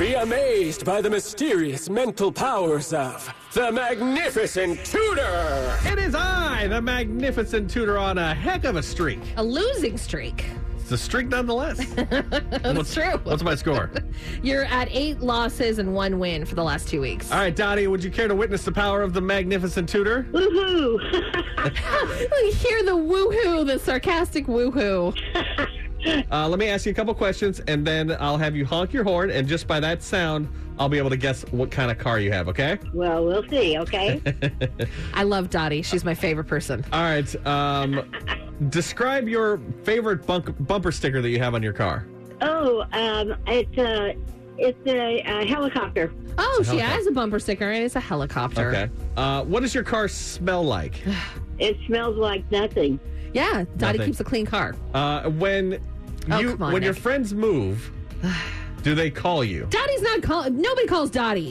Be amazed by the mysterious mental powers of the Magnificent Tutor! It is I, the magnificent tutor, on a heck of a streak. A losing streak. It's a streak nonetheless. That's what's, true. What's my score? You're at eight losses and one win for the last two weeks. All right, Dottie, would you care to witness the power of the magnificent tutor? Woohoo! We hear the woohoo, the sarcastic woohoo. Uh, let me ask you a couple questions, and then I'll have you honk your horn, and just by that sound, I'll be able to guess what kind of car you have, okay? well, we'll see, okay? I love Dottie. She's my favorite person. All right. Um, describe your favorite bunk- bumper sticker that you have on your car. oh, um, it's a, it's a, a helicopter. Oh, a she helicopter. has a bumper sticker and it's a helicopter. Okay. Uh, what does your car smell like? It smells like nothing. Yeah, Dottie Nothing. keeps a clean car. Uh, when Oh, you come on, when your friends move, do they call you? Dottie's not call. Nobody calls Dottie.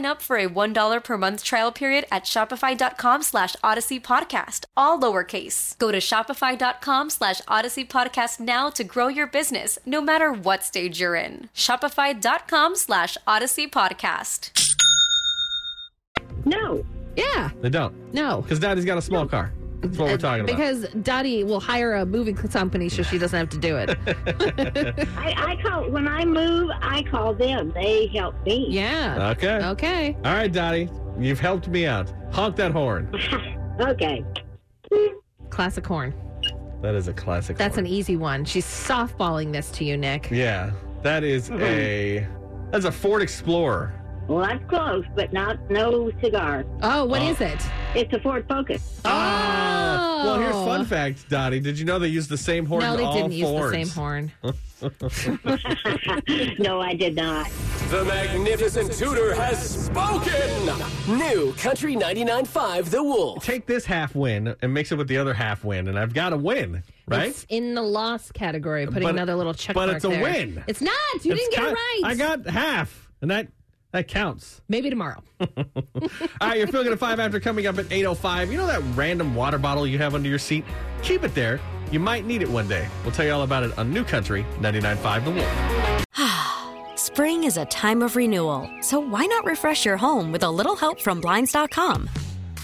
up for a $1 per month trial period at shopify.com slash odyssey podcast, all lowercase. Go to shopify.com slash odyssey podcast now to grow your business, no matter what stage you're in. Shopify.com slash odyssey podcast. No. Yeah. They don't. No. Because Dottie's got a small car. That's what we're talking about. Because Dottie will hire a moving company so she doesn't have to do it. I, I call when I move. I call them. They help me. Yeah. Okay. Okay. All right, Dottie. You've helped me out. Honk that horn. Okay. Classic horn. That is a classic. That's horn. an easy one. She's softballing this to you, Nick. Yeah. That is a. That's a Ford Explorer. Well, that's close, but not no cigar. Oh, what Oh. is it? It's a Ford Focus. Ah. Well, here's Oh. fun fact, Dottie. Did you know they use the same horn No, in they all didn't use the same horn. no, I did not. The magnificent Tudor has spoken! New Country 99.5 The Wolf. Take this half win and mix it with the other half win, and I've got a win, right? It's in the loss category. Putting But- another little check but mark it's a there. win. It's not. You It's didn't get it kind- right. I got half, and that that counts. Maybe tomorrow. All right, you're feeling at five after coming up at 8.05. You know that random water bottle you have under your seat? Keep it there. You might need it one day. We'll tell you all about it on New Country 99.5 The Wolf. Spring is a time of renewal, so why not refresh your home with a little help from Blinds.com?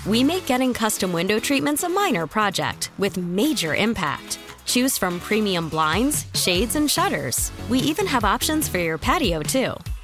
We make getting custom window treatments a minor project with major impact. Choose from premium blinds, shades, and shutters. We even have options for your patio, too.